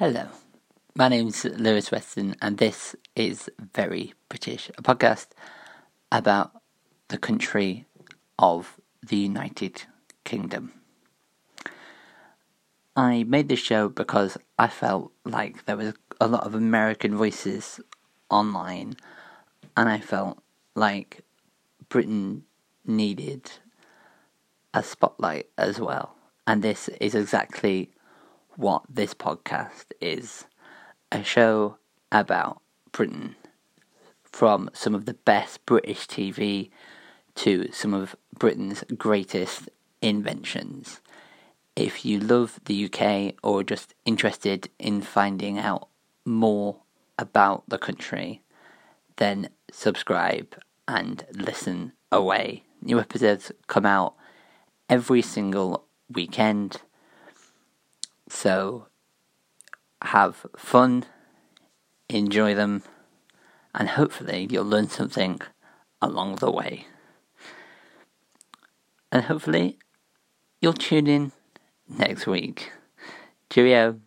Hello, my name's Lewis Weston, and this is Very British, a podcast about the country of the United Kingdom. I made this show because I felt like there was a lot of American voices online, and I felt like Britain needed a spotlight as well. And this is exactly what this podcast is a show about Britain from some of the best British TV to some of Britain's greatest inventions. If you love the UK or just interested in finding out more about the country, then subscribe and listen away. New episodes come out every single weekend. So have fun, enjoy them, and hopefully you'll learn something along the way. And hopefully you'll tune in next week. Cheerio.